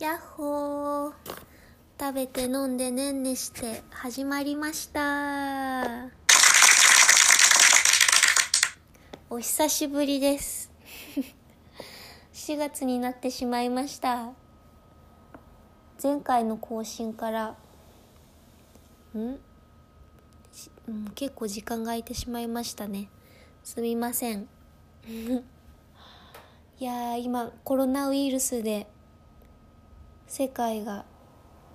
やっほー。食べて飲んでねんねして始まりました。お久しぶりです。4月になってしまいました。前回の更新からん？結構時間が空いてしまいましたね。すみません。いや今コロナウイルスで世界が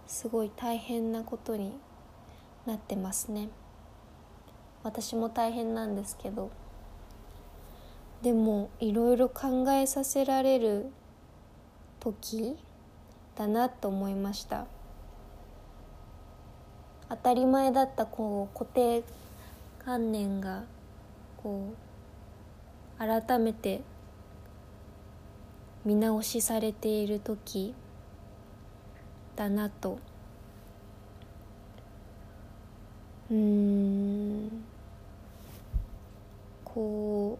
すごい大変なことになってますね。私も大変なんですけど。でもいろいろ考えさせられる時だなと思いました。当たり前だったこう固定観念がこう改めて見直しされている時だなと。うんこ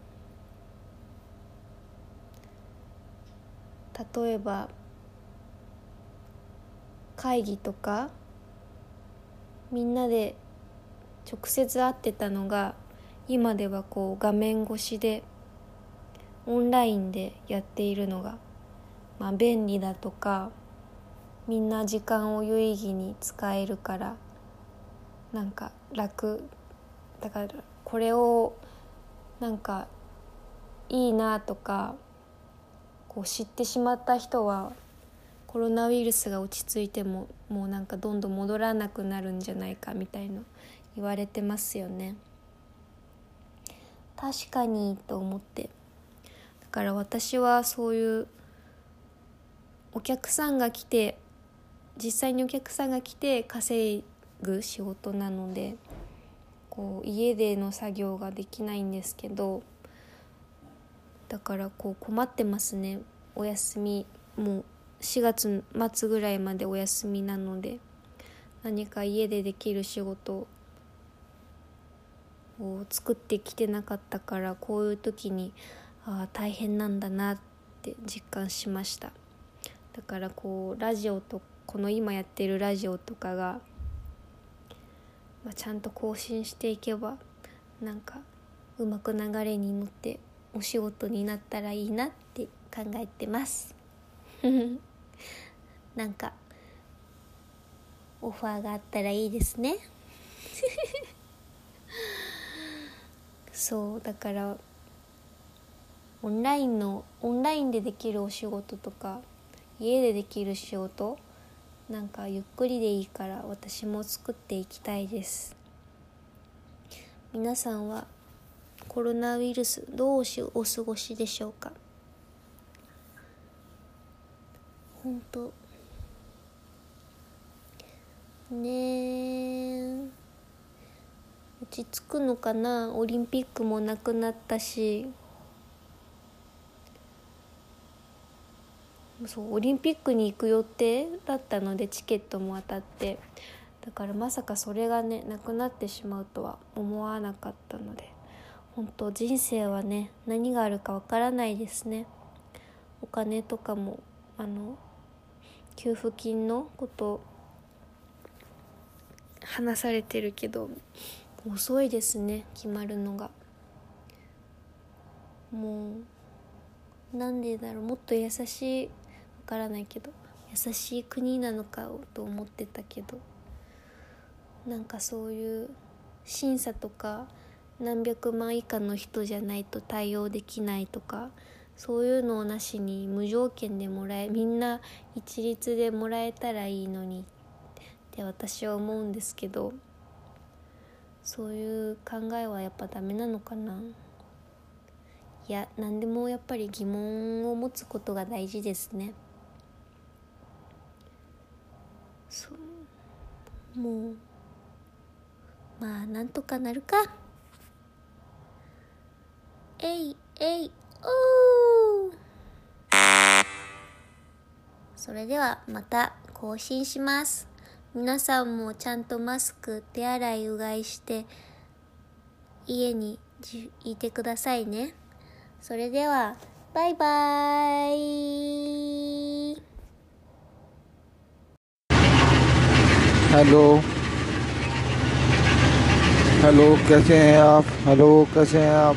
う例えば会議とかみんなで直接会ってたのが今ではこう画面越しでオンラインでやっているのが、まあ、便利だとかみんな時間を有意義に使えるからなんか楽だからこれをなんかいいなとかこう知ってしまった人はコロナウイルスが落ち着いてももうなんかどんどん戻らなくなるんじゃないかみたいな言われてますよね。確かにと思ってだから私はそういうお客さんが来て実際にお客さんが来て稼ぐ仕事なのでこう家での作業ができないんですけどだからこう困ってますね。お休みもう4月末ぐらいまでお休みなので何か家でできる仕事を作ってきてなかったからこういう時にああ大変なんだなって実感しました。だからこうラジオとこの今やってるラジオとかが、まあ、ちゃんと更新していけばなんかうまく流れに乗ってお仕事になったらいいなって考えてます。なんかオファーがあったらいいですね。そうだからオンラインのオンラインでできるお仕事とか家でできる仕事なんかゆっくりでいいから私も作っていきたいです。皆さんはコロナウイルスどうしお過ごしでしょうか？本当。ねえ。落ち着くのかな？オリンピックもなくなったし。そうオリンピックに行く予定だったのでチケットも当たって。だからまさかそれがねなくなってしまうとは思わなかったので。本当人生はね何があるかわからないですね。お金とかもあの給付金のこと話されてるけど遅いですね決まるのが。もうなんでだろうもっと優しいからないけど優しい国なのかと思ってたけどなんかそういう審査とか何百万以下の人じゃないと対応できないとかそういうのをなしに無条件でもらえみんな一律でもらえたらいいのにって私は思うんですけどそういう考えはやっぱダメなのかな。いや何でもやっぱり疑問を持つことが大事ですね。そう。もうまあなんとかなるか。えいえいおー。それではまた更新します。皆さんもちゃんとマスク手洗いうがいして家にいてくださいね。それではバイバーイ。हेलो। हेलो कैसे हैं आप? हेलो कैसे हैं आप?